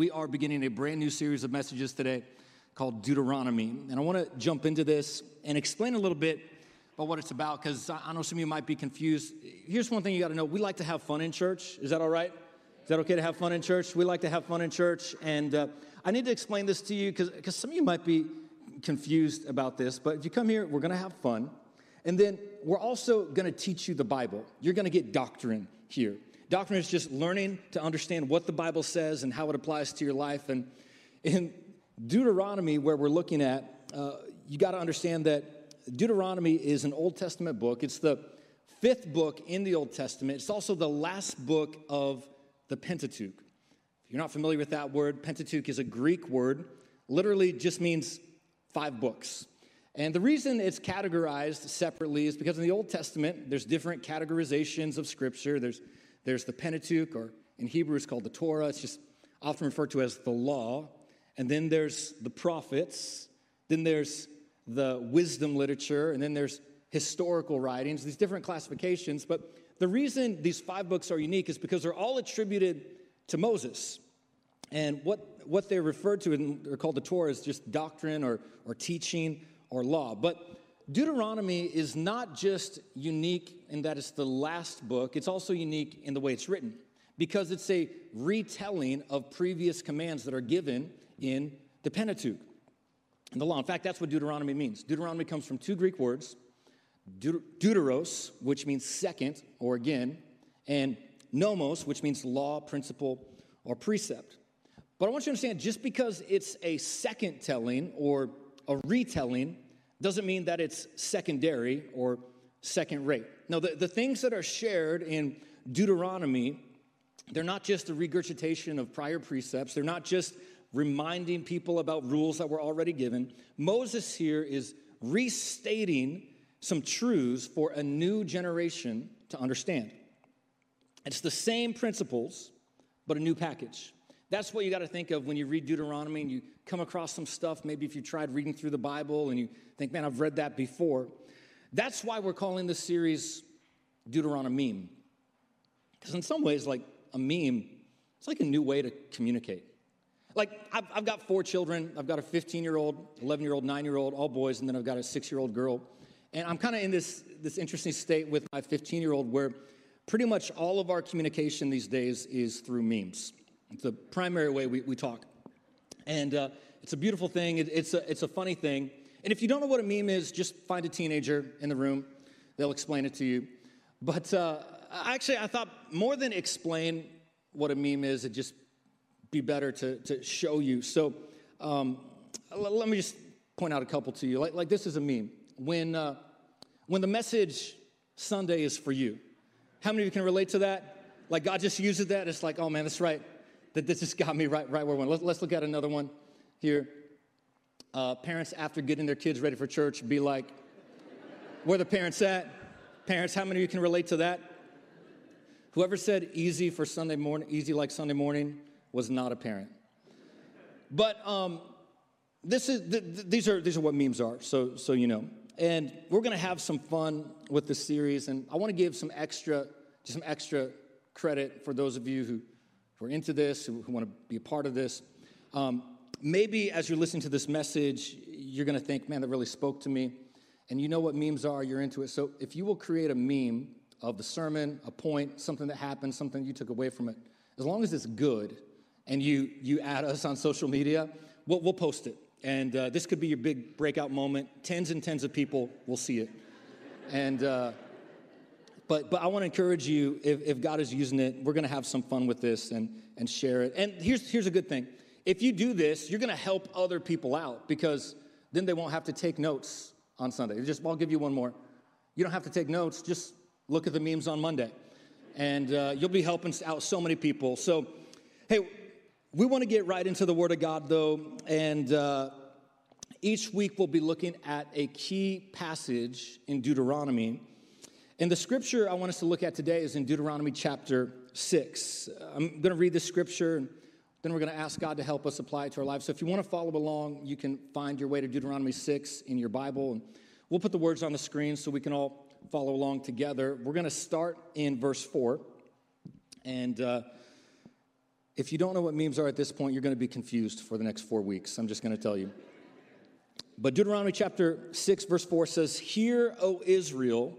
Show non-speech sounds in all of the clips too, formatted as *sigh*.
we are beginning a brand new series of messages today called Deuteronomeme. And I want to jump into this and explain a little bit about what it's about because I know some of you might be confused. Here's one thing you got to know we like to have fun in church. Is that all right? Is that okay to have fun in church? We like to have fun in church. And uh, I need to explain this to you because some of you might be confused about this. But if you come here, we're going to have fun. And then we're also going to teach you the Bible. You're going to get doctrine here. Doctrine is just learning to understand what the Bible says and how it applies to your life. And in Deuteronomy, where we're looking at, uh, you got to understand that Deuteronomy is an Old Testament book. It's the fifth book in the Old Testament. It's also the last book of the Pentateuch. If you're not familiar with that word, Pentateuch is a Greek word, literally just means five books. And the reason it's categorized separately is because in the Old Testament, there's different categorizations of Scripture. There's there's the Pentateuch, or in Hebrew it's called the Torah. It's just often referred to as the law. And then there's the prophets. Then there's the wisdom literature. And then there's historical writings, these different classifications. But the reason these five books are unique is because they're all attributed to Moses. And what, what they're referred to, and they're called the Torah, is just doctrine or, or teaching or law. But Deuteronomy is not just unique in that it's the last book, it's also unique in the way it's written because it's a retelling of previous commands that are given in the Pentateuch and the law. In fact, that's what Deuteronomy means. Deuteronomy comes from two Greek words deuteros, which means second or again, and nomos, which means law, principle, or precept. But I want you to understand just because it's a second telling or a retelling doesn't mean that it's secondary or second rate. No, the, the things that are shared in Deuteronomy, they're not just a regurgitation of prior precepts, they're not just reminding people about rules that were already given. Moses here is restating some truths for a new generation to understand. It's the same principles, but a new package. That's what you got to think of when you read Deuteronomy and you come across some stuff. Maybe if you tried reading through the Bible and you think, man, I've read that before. That's why we're calling this series Deuteronomy. Meme. Because in some ways, like a meme, it's like a new way to communicate. Like, I've, I've got four children. I've got a 15 year old, 11 year old, 9 year old, all boys, and then I've got a six year old girl. And I'm kind of in this, this interesting state with my 15 year old where pretty much all of our communication these days is through memes. It's the primary way we, we talk. And uh, it's a beautiful thing, it, it's, a, it's a funny thing. And if you don't know what a meme is, just find a teenager in the room, they'll explain it to you. But uh, actually, I thought more than explain what a meme is, it'd just be better to, to show you. So um, let me just point out a couple to you. Like, like this is a meme. When, uh, when the message Sunday is for you, how many of you can relate to that? Like God just uses that. It's like, oh man, that's right that this just got me right, right where I went. Let's, let's look at another one here. Uh, parents, after getting their kids ready for church, be like, where the parents at? Parents, how many of you can relate to that? Whoever said easy for Sunday morning, easy like Sunday morning, was not a parent. But um, this is th- th- these are these are what memes are. So so you know, and we're gonna have some fun with this series, and I want to give some extra just some extra credit for those of you who who are into this, who, who want to be a part of this. Um, maybe as you're listening to this message, you're going to think, man, that really spoke to me. And you know what memes are, you're into it. So if you will create a meme of the sermon, a point, something that happened, something you took away from it, as long as it's good and you, you add us on social media, we'll, we'll post it. And uh, this could be your big breakout moment. Tens and tens of people will see it. And, uh, but, but I want to encourage you, if, if God is using it, we're going to have some fun with this and, and share it. And here's, here's a good thing if you do this, you're going to help other people out because then they won't have to take notes on Sunday. Just, I'll give you one more. You don't have to take notes, just look at the memes on Monday. And uh, you'll be helping out so many people. So, hey, we want to get right into the Word of God, though. And uh, each week we'll be looking at a key passage in Deuteronomy and the scripture I want us to look at today is in Deuteronomy chapter 6. I'm going to read the scripture, and then we're going to ask God to help us apply it to our lives. So if you want to follow along, you can find your way to Deuteronomy 6 in your Bible. And we'll put the words on the screen so we can all follow along together. We're going to start in verse 4. And uh, If you don't know what memes are at this point, you're going to be confused for the next four weeks. I'm just going to tell you. But Deuteronomy chapter 6, verse 4 says, Hear, O Israel,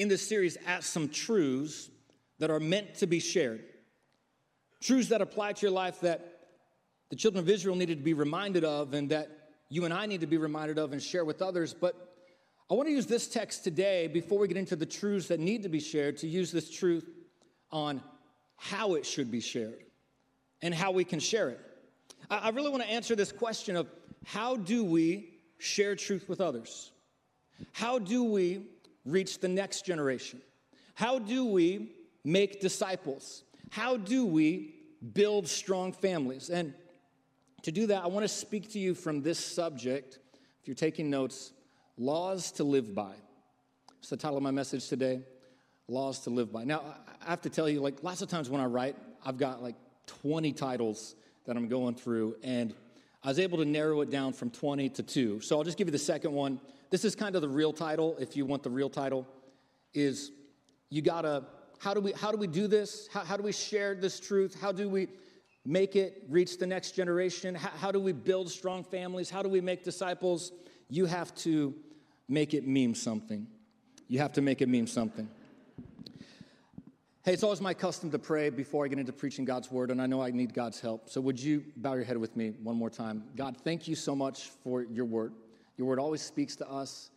in this series at some truths that are meant to be shared. Truths that apply to your life that the children of Israel needed to be reminded of and that you and I need to be reminded of and share with others. But I want to use this text today before we get into the truths that need to be shared to use this truth on how it should be shared and how we can share it. I really want to answer this question of how do we share truth with others? How do we reach the next generation? How do we make disciples? How do we build strong families? And to do that, I want to speak to you from this subject. If you're taking notes, laws to live by. It's the title of my message today laws to live by. Now, I have to tell you, like, lots of times when I write, I've got like 20 titles that I'm going through, and I was able to narrow it down from 20 to two. So I'll just give you the second one. This is kind of the real title, if you want the real title, is you gotta, how do we, how do, we do this? How, how do we share this truth? How do we make it reach the next generation? How, how do we build strong families? How do we make disciples? You have to make it mean something. You have to make it mean something. Hey, it's always my custom to pray before I get into preaching God's word, and I know I need God's help. So, would you bow your head with me one more time? God, thank you so much for your word. Your word always speaks to us.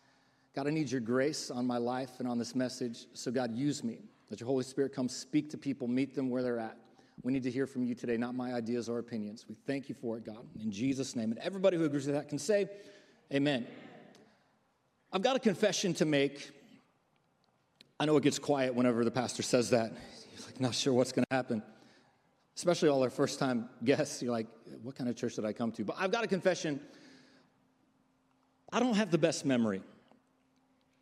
God, I need your grace on my life and on this message. So, God, use me. Let your Holy Spirit come speak to people, meet them where they're at. We need to hear from you today, not my ideas or opinions. We thank you for it, God. In Jesus' name. And everybody who agrees with that can say, Amen. I've got a confession to make I know it gets quiet whenever the pastor says that. He's like, not sure what's going to happen. Especially all our first time guests. You're like, what kind of church did I come to? But I've got a confession. I don't have the best memory.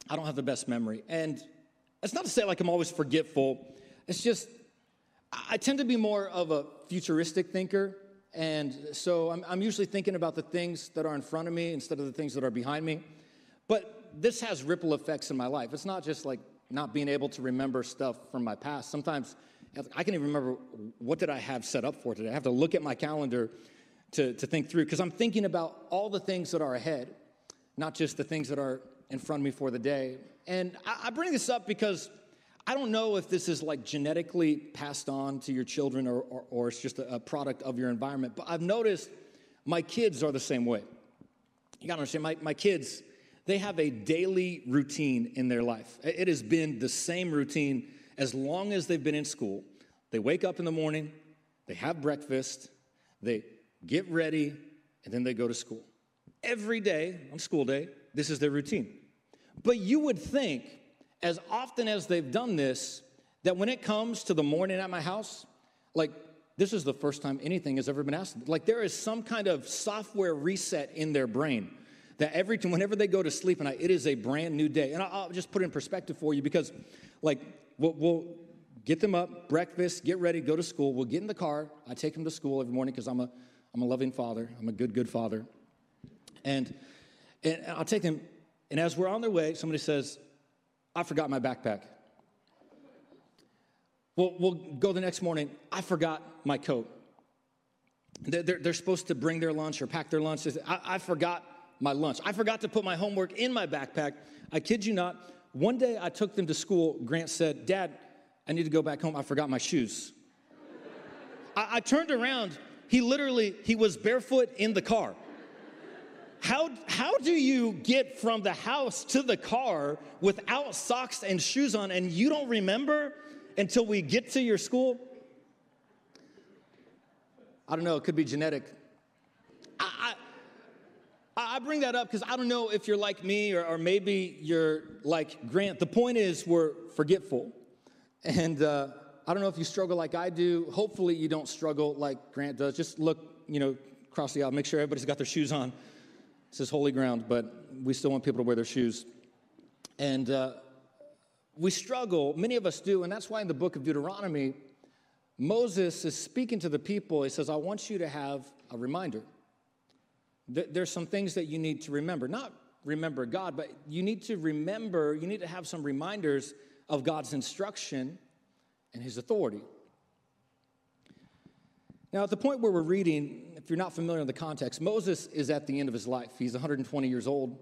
I don't have the best memory. And it's not to say like I'm always forgetful. It's just, I tend to be more of a futuristic thinker. And so I'm, I'm usually thinking about the things that are in front of me instead of the things that are behind me. But this has ripple effects in my life. It's not just like not being able to remember stuff from my past. Sometimes I can't even remember what did I have set up for today. I have to look at my calendar to, to think through because I'm thinking about all the things that are ahead, not just the things that are in front of me for the day. And I, I bring this up because I don't know if this is like genetically passed on to your children or, or, or it's just a, a product of your environment, but I've noticed my kids are the same way. You gotta understand, my, my kids, they have a daily routine in their life. It has been the same routine as long as they've been in school. They wake up in the morning, they have breakfast, they get ready, and then they go to school. Every day on school day, this is their routine. But you would think, as often as they've done this, that when it comes to the morning at my house, like this is the first time anything has ever been asked. Like there is some kind of software reset in their brain that every time, whenever they go to sleep at night, it is a brand new day. And I'll, just put it in perspective for you because, like, we'll, we'll get them up, breakfast, get ready, go to school. We'll get in the car. I take them to school every morning because I'm a, I'm a loving father. I'm a good, good father. And, and I'll take them, and as we're on their way, somebody says, I forgot my backpack. Well, we'll go the next morning, I forgot my coat. They're, they're, supposed to bring their lunch or pack their lunch. I, I forgot my lunch. I forgot to put my homework in my backpack. I kid you not. One day I took them to school. Grant said, Dad, I need to go back home. I forgot my shoes. I, I turned around. He literally, he was barefoot in the car. How, how do you get from the house to the car without socks and shoes on and you don't remember until we get to your school? I don't know, it could be genetic. I, bring that up because I don't know if you're like me or, or, maybe you're like Grant. The point is, we're forgetful. And uh, I don't know if you struggle like I do. Hopefully, you don't struggle like Grant does. Just look, you know, across the aisle, make sure everybody's got their shoes on. This is holy ground, but we still want people to wear their shoes. And uh, we struggle, many of us do, and that's why in the book of Deuteronomy, Moses is speaking to the people. He says, I want you to have a reminder. There's some things that you need to remember. Not remember God, but you need to remember, you need to have some reminders of God's instruction and his authority. Now, at the point where we're reading, if you're not familiar with the context, Moses is at the end of his life. He's 120 years old.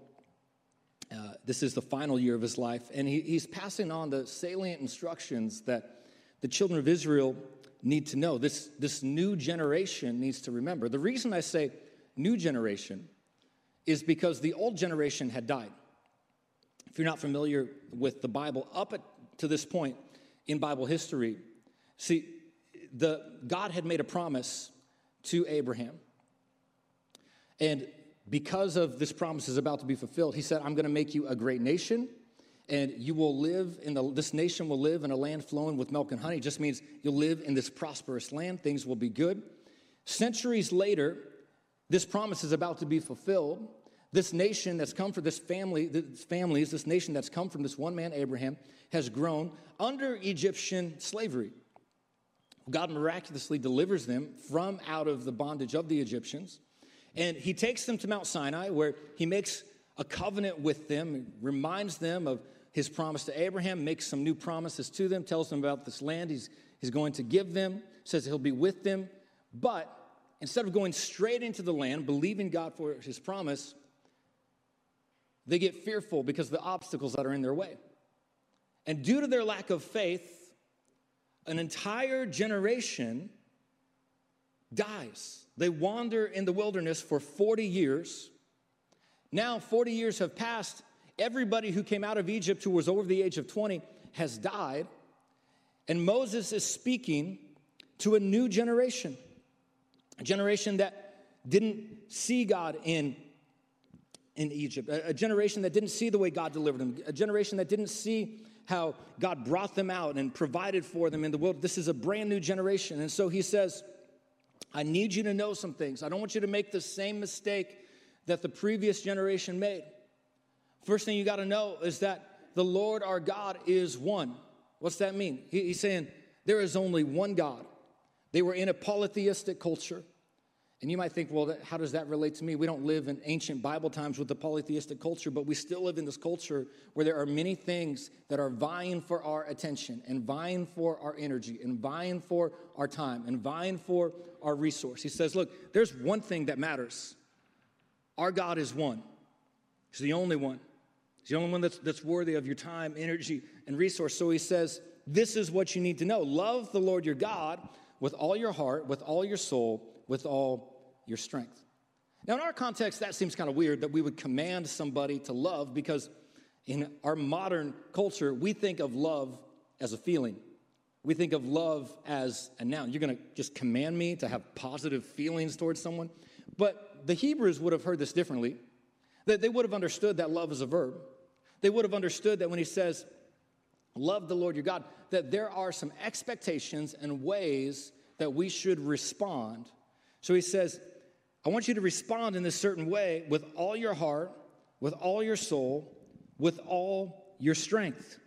Uh, this is the final year of his life, and he, he's passing on the salient instructions that the children of Israel need to know. This, this new generation needs to remember. The reason I say new generation is because the old generation had died. If you're not familiar with the Bible, up at, to this point in Bible history, see, the, God had made a promise to Abraham. And because of this promise is about to be fulfilled, he said, I'm going to make you a great nation, and you will live in the, this nation will live in a land flowing with milk and honey. It just means you'll live in this prosperous land, things will be good. Centuries later, this promise is about to be fulfilled. This nation that's come from this family, this families, this nation that's come from this one man, Abraham, has grown under Egyptian slavery. God miraculously delivers them from out of the bondage of the Egyptians. And he takes them to Mount Sinai, where he makes a covenant with them, reminds them of his promise to Abraham, makes some new promises to them, tells them about this land he's, he's going to give them, says he'll be with them. But instead of going straight into the land, believing God for his promise, they get fearful because of the obstacles that are in their way. And due to their lack of faith, an entire generation dies. They wander in the wilderness for 40 years. Now, 40 years have passed. Everybody who came out of Egypt who was over the age of 20 has died. And Moses is speaking to a new generation, a generation that didn't see God in, in Egypt, a, a generation that didn't see the way God delivered them, a generation that didn't see how God brought them out and provided for them in the world. This is a brand new generation. And so he says, I need you to know some things. I don't want you to make the same mistake that the previous generation made. First thing you got to know is that the Lord our God is one. What's that mean? he's saying there is only one God. They were in a polytheistic culture. And you might think, well, how does that relate to me? We don't live in ancient Bible times with the polytheistic culture, but we still live in this culture where there are many things that are vying for our attention and vying for our energy and vying for our time and vying for our resource. He says, look, there's one thing that matters. Our God is one, He's the only one. He's the only one that's, that's worthy of your time, energy, and resource. So he says, this is what you need to know love the Lord your God with all your heart, with all your soul with all your strength. Now, in our context, that seems kind of weird that we would command somebody to love because in our modern culture, we think of love as a feeling. We think of love as a noun. You're going to just command me to have positive feelings towards someone. But the Hebrews would have heard this differently. They would have understood that love is a verb. They would have understood that when he says, Love the Lord your God, that there are some expectations and ways that we should respond so he says, I want you to respond in this certain way with all your heart, with all your soul, with all your strength.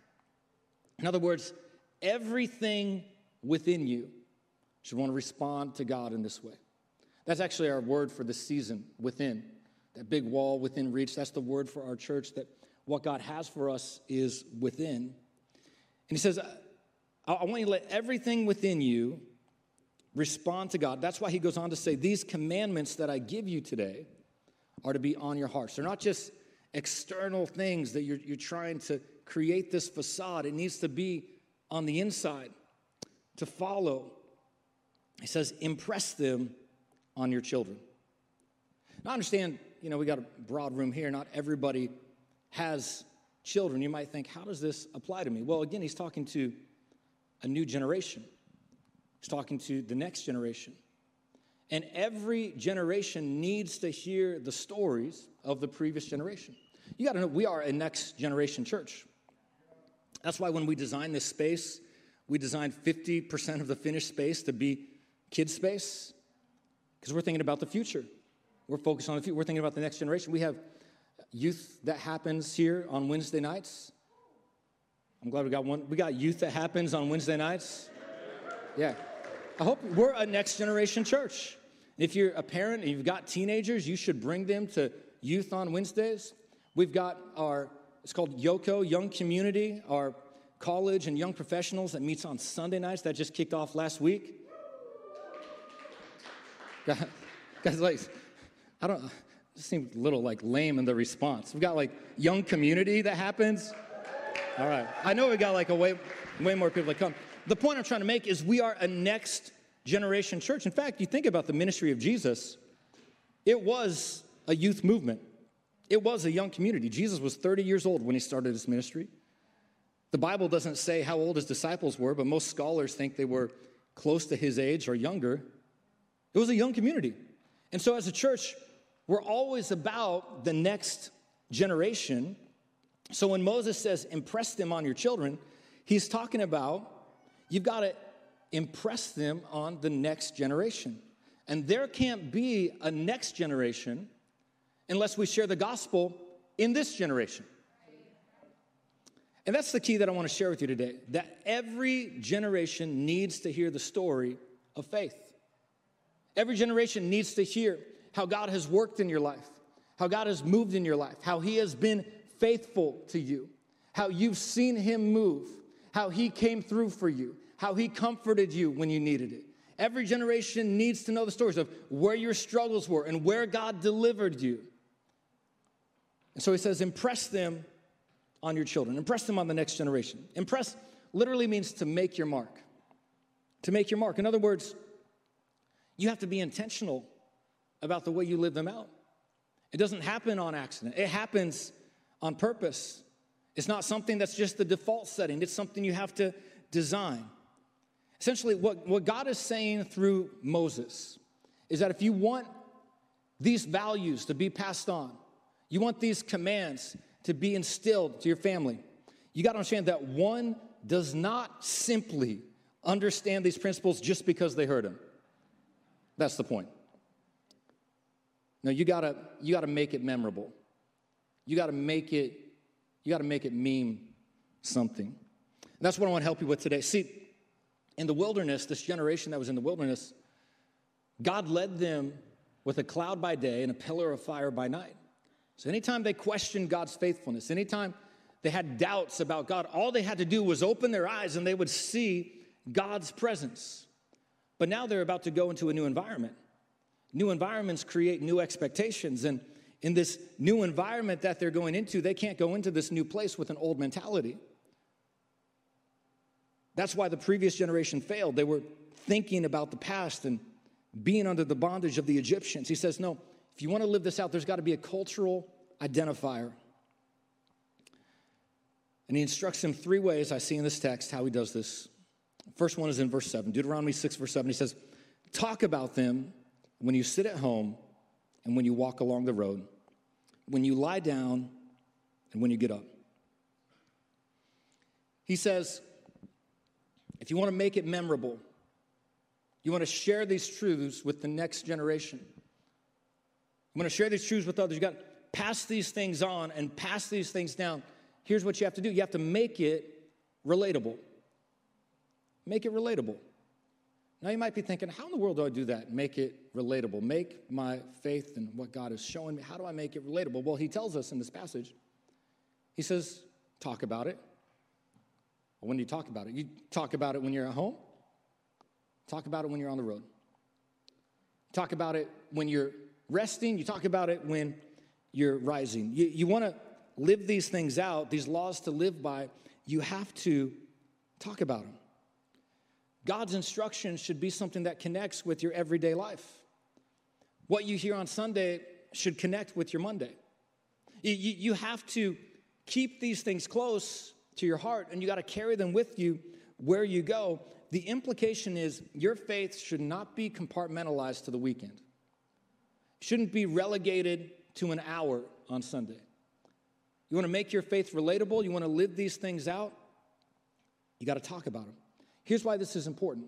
In other words, everything within you should want to respond to God in this way. That's actually our word for the season within. That big wall within reach, that's the word for our church that what God has for us is within. He says, I want you to let everything within you respond to God. That's why he goes on to say, These commandments that I give you today are to be on your hearts. They're not just external things that you're, you're trying to create this facade, it needs to be on the inside to follow. He says, Impress them on your children. Now, I understand, you know, we got a broad room here. Not everybody has children. You might think, How does this apply to me? Well, again, he's talking to a new generation. He's talking to the next generation. And every generation needs to hear the stories of the previous generation. You got to know, we are a next generation church. That's why when we designed this space, We designed 50% of the finished space to be kid space because we're thinking about the future. We're focused on the future. We're thinking about the next generation. We have youth that happens here on Wednesday nights. I'm glad we got one. We got youth that happens on Wednesday nights. Yeah. I hope we're a next generation church. If you're a parent and you've got teenagers, you should bring them to youth on Wednesdays. We've got our, it's called YoCo, Young Community, our college and young professionals that meets on Sunday nights. That just kicked off last week. *laughs* Guys, like, I don't, it seemed a little like lame in the response. We've got like young community that happens. All right. I know we got like a way, way more people that come. The point I'm trying to make is we are a next generation church. In fact, you think about the ministry of Jesus, it was a youth movement. It was a young community. Jesus was 30 years old when he started his ministry. The Bible doesn't say how old his disciples were, but most scholars think they were close to his age or younger. It was a young community. And so, as a church, we're always about the next generation. So, when Moses says, impress them on your children, he's talking about you've got to impress them on the next generation. And there can't be a next generation unless we share the gospel in this generation. And that's the key that I want to share with you today that every generation needs to hear the story of faith. Every generation needs to hear how God has worked in your life, how God has moved in your life, how He has been faithful to you, how you've seen Him move, how He came through for you, how He comforted you when you needed it. Every generation needs to know the stories of where your struggles were and where God delivered you. And so he says, impress them on your children, impress them on the next generation. Impress literally means to make your mark. To make your mark. In other words, you have to be intentional about the way you live them out. It doesn't happen on accident, it happens on purpose. It's not something that's just the default setting, it's something you have to design. Essentially, what, what God is saying through Moses is that if you want these values to be passed on, you want these commands to be instilled to your family. You got to understand that one does not simply understand these principles just because they heard them. That's the point. No, you gotta you gotta make it memorable. You gotta make it you gotta make it mean something. And that's what I want to help you with today. See, in the wilderness, this generation that was in the wilderness, God led them with a cloud by day and a pillar of fire by night. So anytime they questioned God's faithfulness, anytime they had doubts about God, all they had to do was open their eyes and they would see God's presence. But now they're about to go into a new environment. New environments create new expectations. And in this new environment that they're going into, they can't go into this new place with an old mentality. That's why the previous generation failed. They were thinking about the past and being under the bondage of the Egyptians. He says, No, if you want to live this out, there's got to be a cultural identifier. And he instructs him three ways I see in this text how he does this. First one is in verse 7, Deuteronomy 6, verse 7. He says, Talk about them when you sit at home and when you walk along the road, when you lie down and when you get up. He says, if you want to make it memorable, you want to share these truths with the next generation. I'm going to share these truths with others. You got to pass these things on and pass these things down. Here's what you have to do you have to make it relatable. Make it relatable. Now you might be thinking, how in the world do I do that? Make it relatable. Make my faith and what God is showing me, how do I make it relatable? Well, he tells us in this passage, he says, talk about it. Well, when do you talk about it? You talk about it when you're at home, talk about it when you're on the road, talk about it when you're resting, you talk about it when you're rising. You, you want to live these things out, these laws to live by, you have to talk about them. God's instruction should be something that connects with your everyday life. What you hear on Sunday should connect with your Monday. You, you have to keep these things close to your heart and you got to carry them with you where you go. The implication is your faith should not be compartmentalized to the weekend shouldn't be relegated to an hour on Sunday. You want to make your faith relatable, you want to live these things out, you got to talk about them. Here's why this is important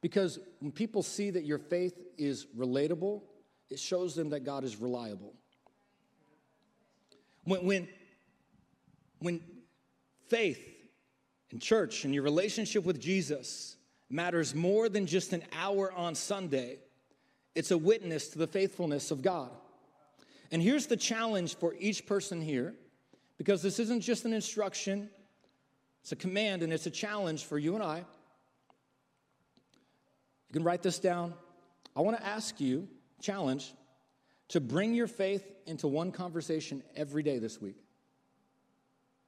because when people see that your faith is relatable, it shows them that God is reliable. When, when, when faith and church and your relationship with Jesus matters more than just an hour on Sunday, it's a witness to the faithfulness of God. And here's the challenge for each person here, because this isn't just an instruction, it's a command and it's a challenge for you and I. You can write this down. I want to ask you, challenge, to bring your faith into one conversation every day this week.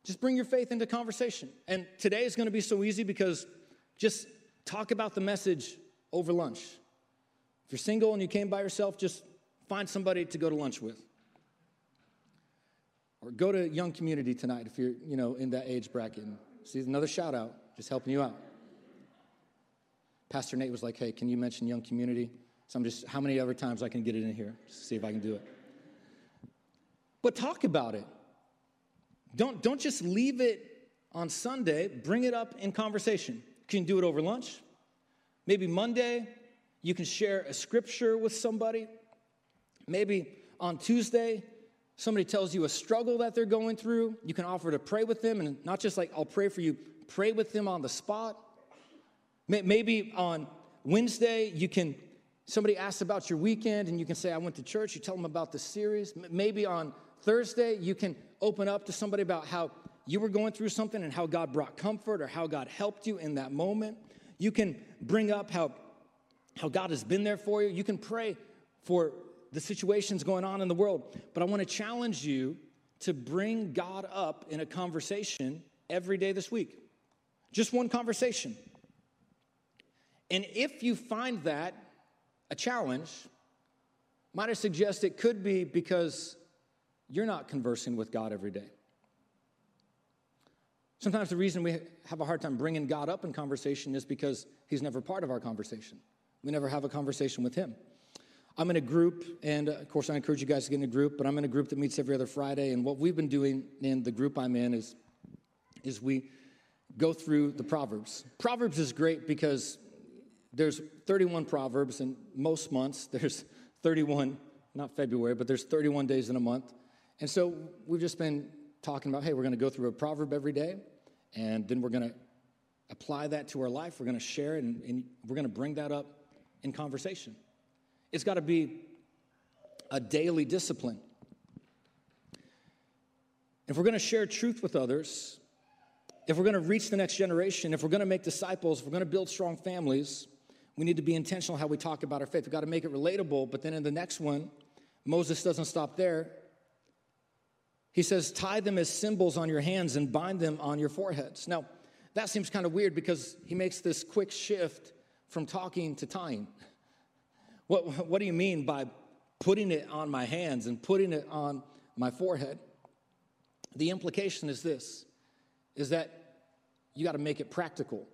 Just bring your faith into conversation. And today is going to be so easy because just talk about the message over lunch. If you're single and you came by yourself, just find somebody to go to lunch with. Or go to Young Community tonight if you're, you know, in that age bracket. See, another shout out, just helping you out. Pastor Nate was like, hey, can you mention Young Community? So I'm just, how many other times I can get it in here? See if I can do it. But talk about it. Don't, don't just leave it on Sunday, bring it up in conversation. You can do it over lunch. Maybe Monday, you can share a scripture with somebody. Maybe on Tuesday, somebody tells you a struggle that they're going through. You can offer to pray with them, and not just like, I'll pray for you, pray with them on the spot. Maybe on Wednesday, you can, somebody asks about your weekend, and you can say, I went to church. You tell them about the series. Maybe on Thursday, you can open up to somebody about how you were going through something and how God brought comfort or how God helped you in that moment. You can bring up how, how God has been there for you. You can pray for the situations going on in the world. But I want to challenge you to bring God up in a conversation every day this week. Just one conversation. And if you find that a challenge, might I suggest it could be because you're not conversing with God every day. Sometimes the reason we have a hard time bringing God up in conversation is because He's never part of our conversation. We never have a conversation with Him. I'm in a group, and uh, of course, I encourage you guys to get in a group, but I'm in a group that meets every other Friday. And what we've been doing in the group I'm in is, is we go through the Proverbs. Proverbs is great because there's 31 Proverbs, in most months *laughs* there's 31, not February, but there's 31 days in a month. And so we've just been talking about hey, we're going to go through a proverb every day, and then we're going to apply that to our life. We're going to share it, and, and we're going to bring that up in conversation. It's got to be a daily discipline. If we're going to share truth with others, if we're going to reach the next generation, if we're going to make disciples, if we're going to build strong families, we need to be intentional how we talk about our faith. We've got to make it relatable, but then in the next one, Moses doesn't stop there. He says, tie them as symbols on your hands and bind them on your foreheads. Now, that seems kind of weird because he makes this quick shift from talking to tying. What, what do you mean by putting it on my hands and putting it on my forehead? The implication is this is that you got to make it practical.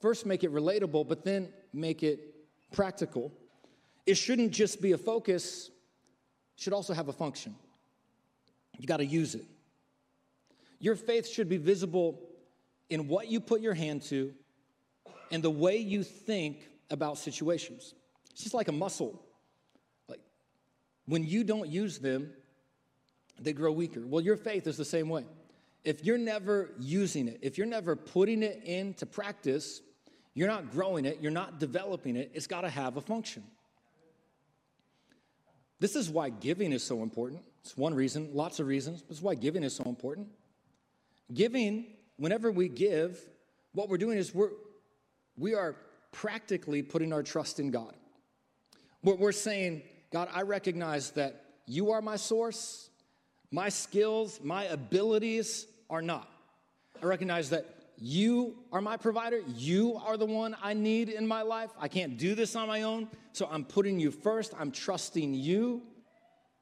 First, make it relatable, but then make it practical. It shouldn't just be a focus, it should also have a function. You got to use it. Your faith should be visible in what you put your hand to and the way you think about situations. It's just like a muscle. Like when you don't use them, they grow weaker. Well, your faith is the same way. If you're never using it, if you're never putting it into practice, you're not growing it, you're not developing it, it's got to have a function. This is why giving is so important. It's one reason, lots of reasons. This is why giving is so important. Giving, whenever we give, what we're doing is we're, we are practically putting our trust in God. We're, we're saying, God, I recognize that you are my source, my skills, my abilities are not. I recognize that you are my provider. You are the one I need in my life. I can't do this on my own. So I'm putting you first. I'm trusting you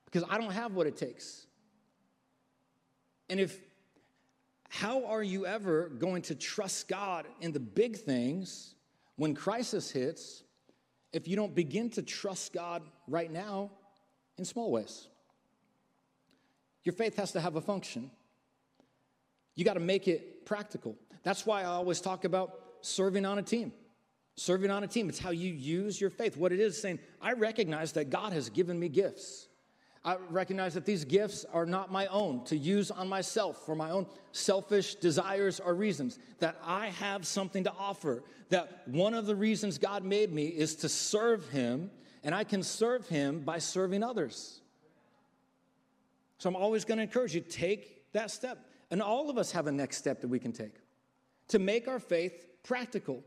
because I don't have what it takes. And if, how are you ever going to trust God in the big things when crisis hits if you don't begin to trust God right now in small ways? Your faith has to have a function. You got to make it practical. That's why I always talk about serving on a team. Serving on a team, it's how you use your faith. What it is saying, I recognize that God has given me gifts. I recognize that these gifts are not my own to use on myself for my own selfish desires or reasons. That I have something to offer. That one of the reasons God made me is to serve Him, and I can serve Him by serving others. So I'm always going to encourage you take that step. And all of us have a next step that we can take to make our faith practical,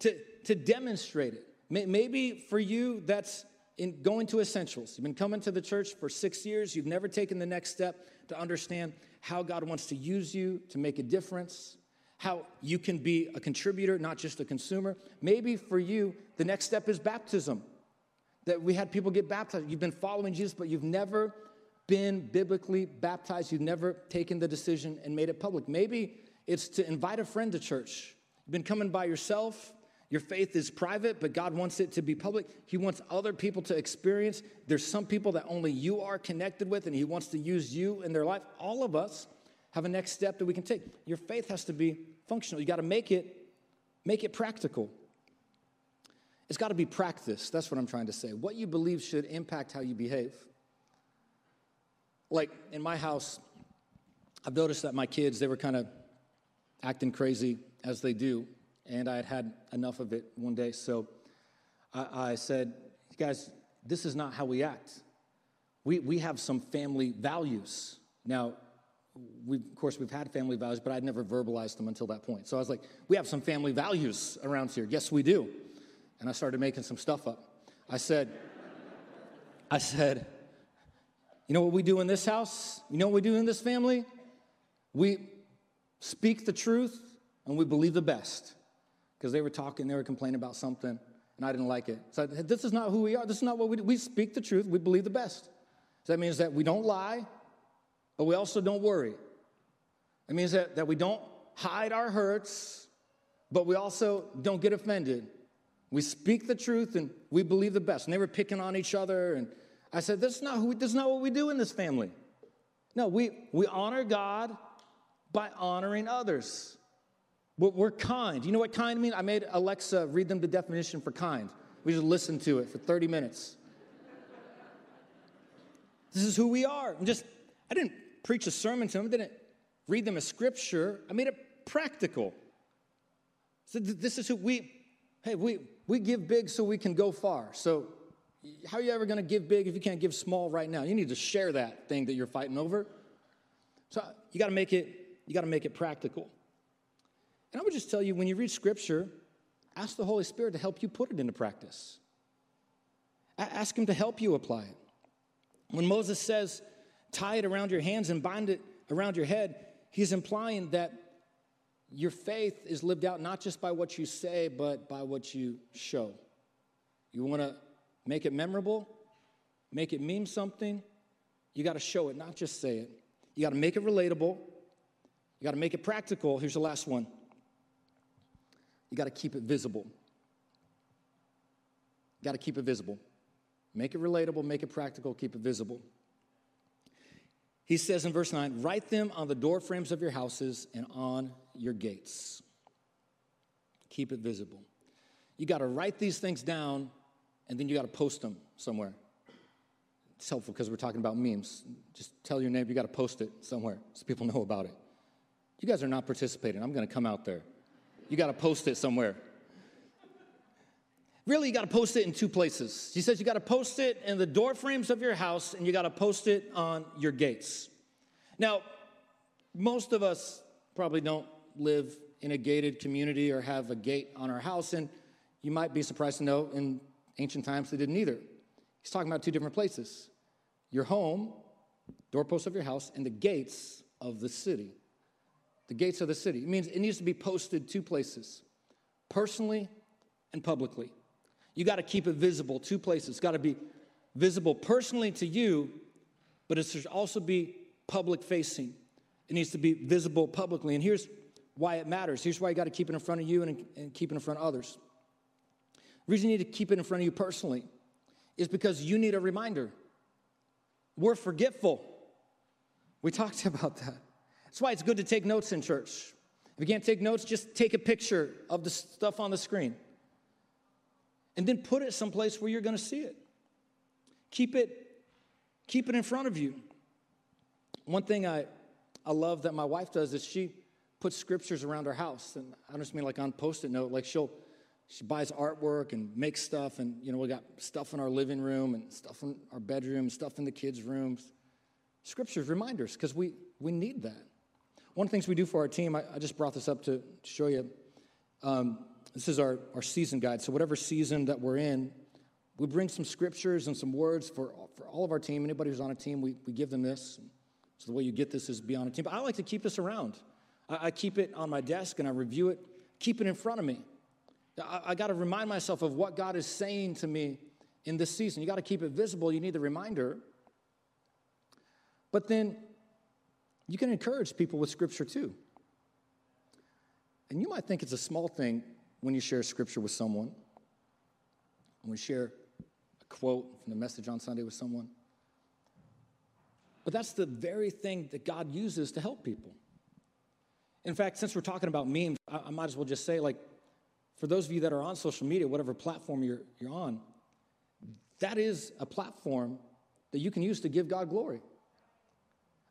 to, to demonstrate it. Maybe for you, that's in going to essentials. You've been coming to the church for six years, you've never taken the next step to understand how God wants to use you to make a difference, how you can be a contributor, not just a consumer. Maybe for you, the next step is baptism. That we had people get baptized. You've been following Jesus, but you've never been biblically baptized. You've never taken the decision and made it public. Maybe it's to invite a friend to church. You've been coming by yourself your faith is private, but God wants it to be public. He wants other people to experience. There's some people that only you are connected with, and He wants to use you in their life. All of us have a next step that we can take. Your faith has to be functional. You got to make it make it practical. It's got to be practiced. That's what I'm trying to say. What you believe should impact how you behave. Like in my house, I've noticed that my kids, they were kind of acting crazy as they do and I had had enough of it one day. So I, I said, guys, this is not how we act. We, we have some family values. Now, we, of course, we've had family values, but I'd never verbalized them until that point. So I was like, we have some family values around here. Yes, we do. And I started making some stuff up. I said, I said, you know what we do in this house? You know what we do in this family? We speak the truth and we believe the best because they were talking, they were complaining about something, and I didn't like it. So this is not who we are. This is not what we do. We speak the truth. We believe the best. So that means that we don't lie, but we also don't worry. It means that, that we don't hide our hurts, but we also don't get offended. We speak the truth and we believe the best. And they were picking on each other. And I said, this is not, who this is not what we do in this family. No, we, we honor God by honoring others. We're kind. You know what kind means? I made Alexa read them the definition for kind. We just listened to it for 30 minutes. this is who we are. I'm just, I didn't preach a sermon to them, I didn't read them a scripture. I made it practical. So this is who we, hey, we, we give big so we can go far. So how are you ever going to give big if you can't give small right now? You need to share that thing that you're fighting over. So you got to make it, you got to make it practical. And I would just tell you when you read scripture, ask the Holy Spirit to help you put it into practice. Ask Him to help you apply it. When Moses says, tie it around your hands and bind it around your head, he's implying that your faith is lived out not just by what you say, but by what you show. You want to make it memorable, make it mean something, you got to show it, not just say it. You got to make it relatable, you got to make it practical. Here's the last one you got to keep it visible. You got to keep it visible. Make it relatable, make it practical, keep it visible. He says in verse 9, write them on the door frames of your houses and on your gates. Keep it visible. You got to write these things down and then you got to post them somewhere. It's helpful because we're talking about memes. Just tell your neighbor you got to post it somewhere so people *laughs* know about it. You guys are not participating. I'm going to come out there you got to post it somewhere. Really, you got to post it in two places. He says you got to post it in the door frames of your house and you got to post it on your gates. Now, most of us probably don't live in a gated community or have a gate on our house, and you might be surprised to know in ancient times they didn't either. He's talking about two different places your home, doorposts of your house, and the gates of the city the gates of the city. It means it needs to be posted two places personally and publicly. You got to keep it visible two places. It's got to be visible personally to you, but it should also be public facing. It needs to be visible publicly. And here's why it matters. Here's why you got to keep it in front of you and, and keep it in front of others. The reason you need to keep it in front of you personally is because you need a reminder. We're forgetful. We *laughs* talked about that. That's why it's good to take notes in church. If you can't take notes, just take a picture of the stuff on the screen and then put it someplace where you're going to see it. Keep it keep it in front of you. One thing I I love that my wife does is she puts scriptures around her house and I don't just mean like on post-it note like she'll she buys artwork and makes stuff and you know we got stuff in our living room and stuff in our bedroom, stuff in the kids' rooms. Scriptures, reminders, because we we need that. One of the things we do for our team, I, I just brought this up to, show you. Um, this is our, our season guide. So, whatever season that we're in, we bring some scriptures and some words for, for all of our team. Anybody who's on a team, we, we give them this. So, the way you get this is be on a team. But I like to keep this around. I, I keep it on my desk and I review it, keep it in front of me. I, I got to remind myself of what God is saying to me in this season. You got to keep it visible. You need the reminder. But then you can encourage people with scripture too. And you might think it's a small thing when you share scripture with someone, when you share a quote from the message on Sunday with someone. But that's the very thing that God uses to help people. In fact, since we're talking about memes, I, I might as well just say, like, for those of you that are on social media, whatever platform you're, you're on, that is a platform that you can use to give God glory.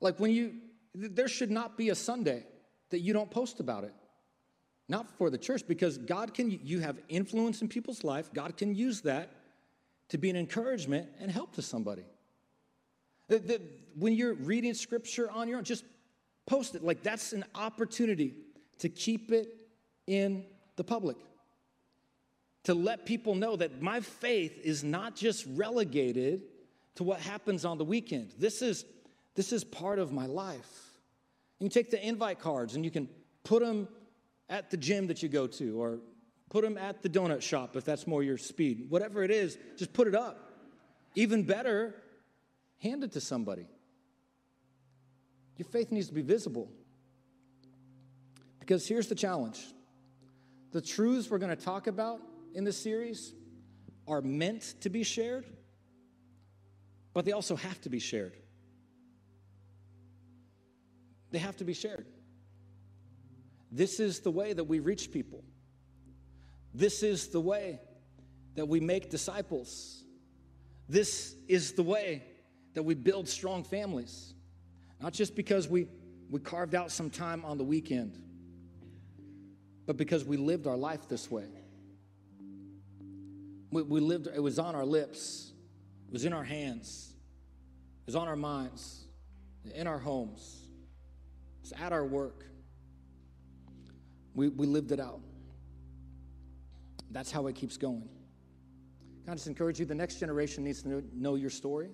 Like when you, there should not be a Sunday that you don't post about it. Not for the church, because God can, you have influence in people's life. God can use that to be an encouragement and help to somebody. When you're reading scripture on your own, just post it. Like that's an opportunity to keep it in the public. To let people know that my faith is not just relegated to what happens on the weekend. This is, this is part of my life. You can take the invite cards and you can put them at the gym that you go to, or put them at the donut shop if that's more your speed. Whatever it is, just put it up. Even better, hand it to somebody. Your faith needs to be visible. Because here's the challenge the truths we're going to talk about in this series are meant to be shared, but they also have to be shared. They have to be shared. This is the way that we reach people. This is the way that we make disciples. This is the way that we build strong families. Not just because we, we carved out some time on the weekend, but because we lived our life this way. We, we lived, it was on our lips, it was in our hands, it was on our minds, in our homes, it's at our work. We, we lived it out. That's how it keeps going. Can I just encourage you? The next generation needs to know your story.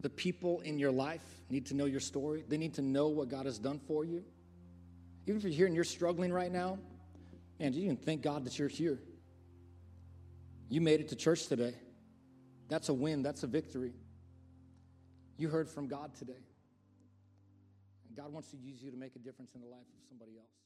The people in your life need to know your story. They need to know what God has done for you. Even if you're here and you're struggling right now, man, you can thank God that you're here. You made it to church today. That's a win, that's a victory. You heard from God today. God wants to use you to make a difference in the life of somebody else.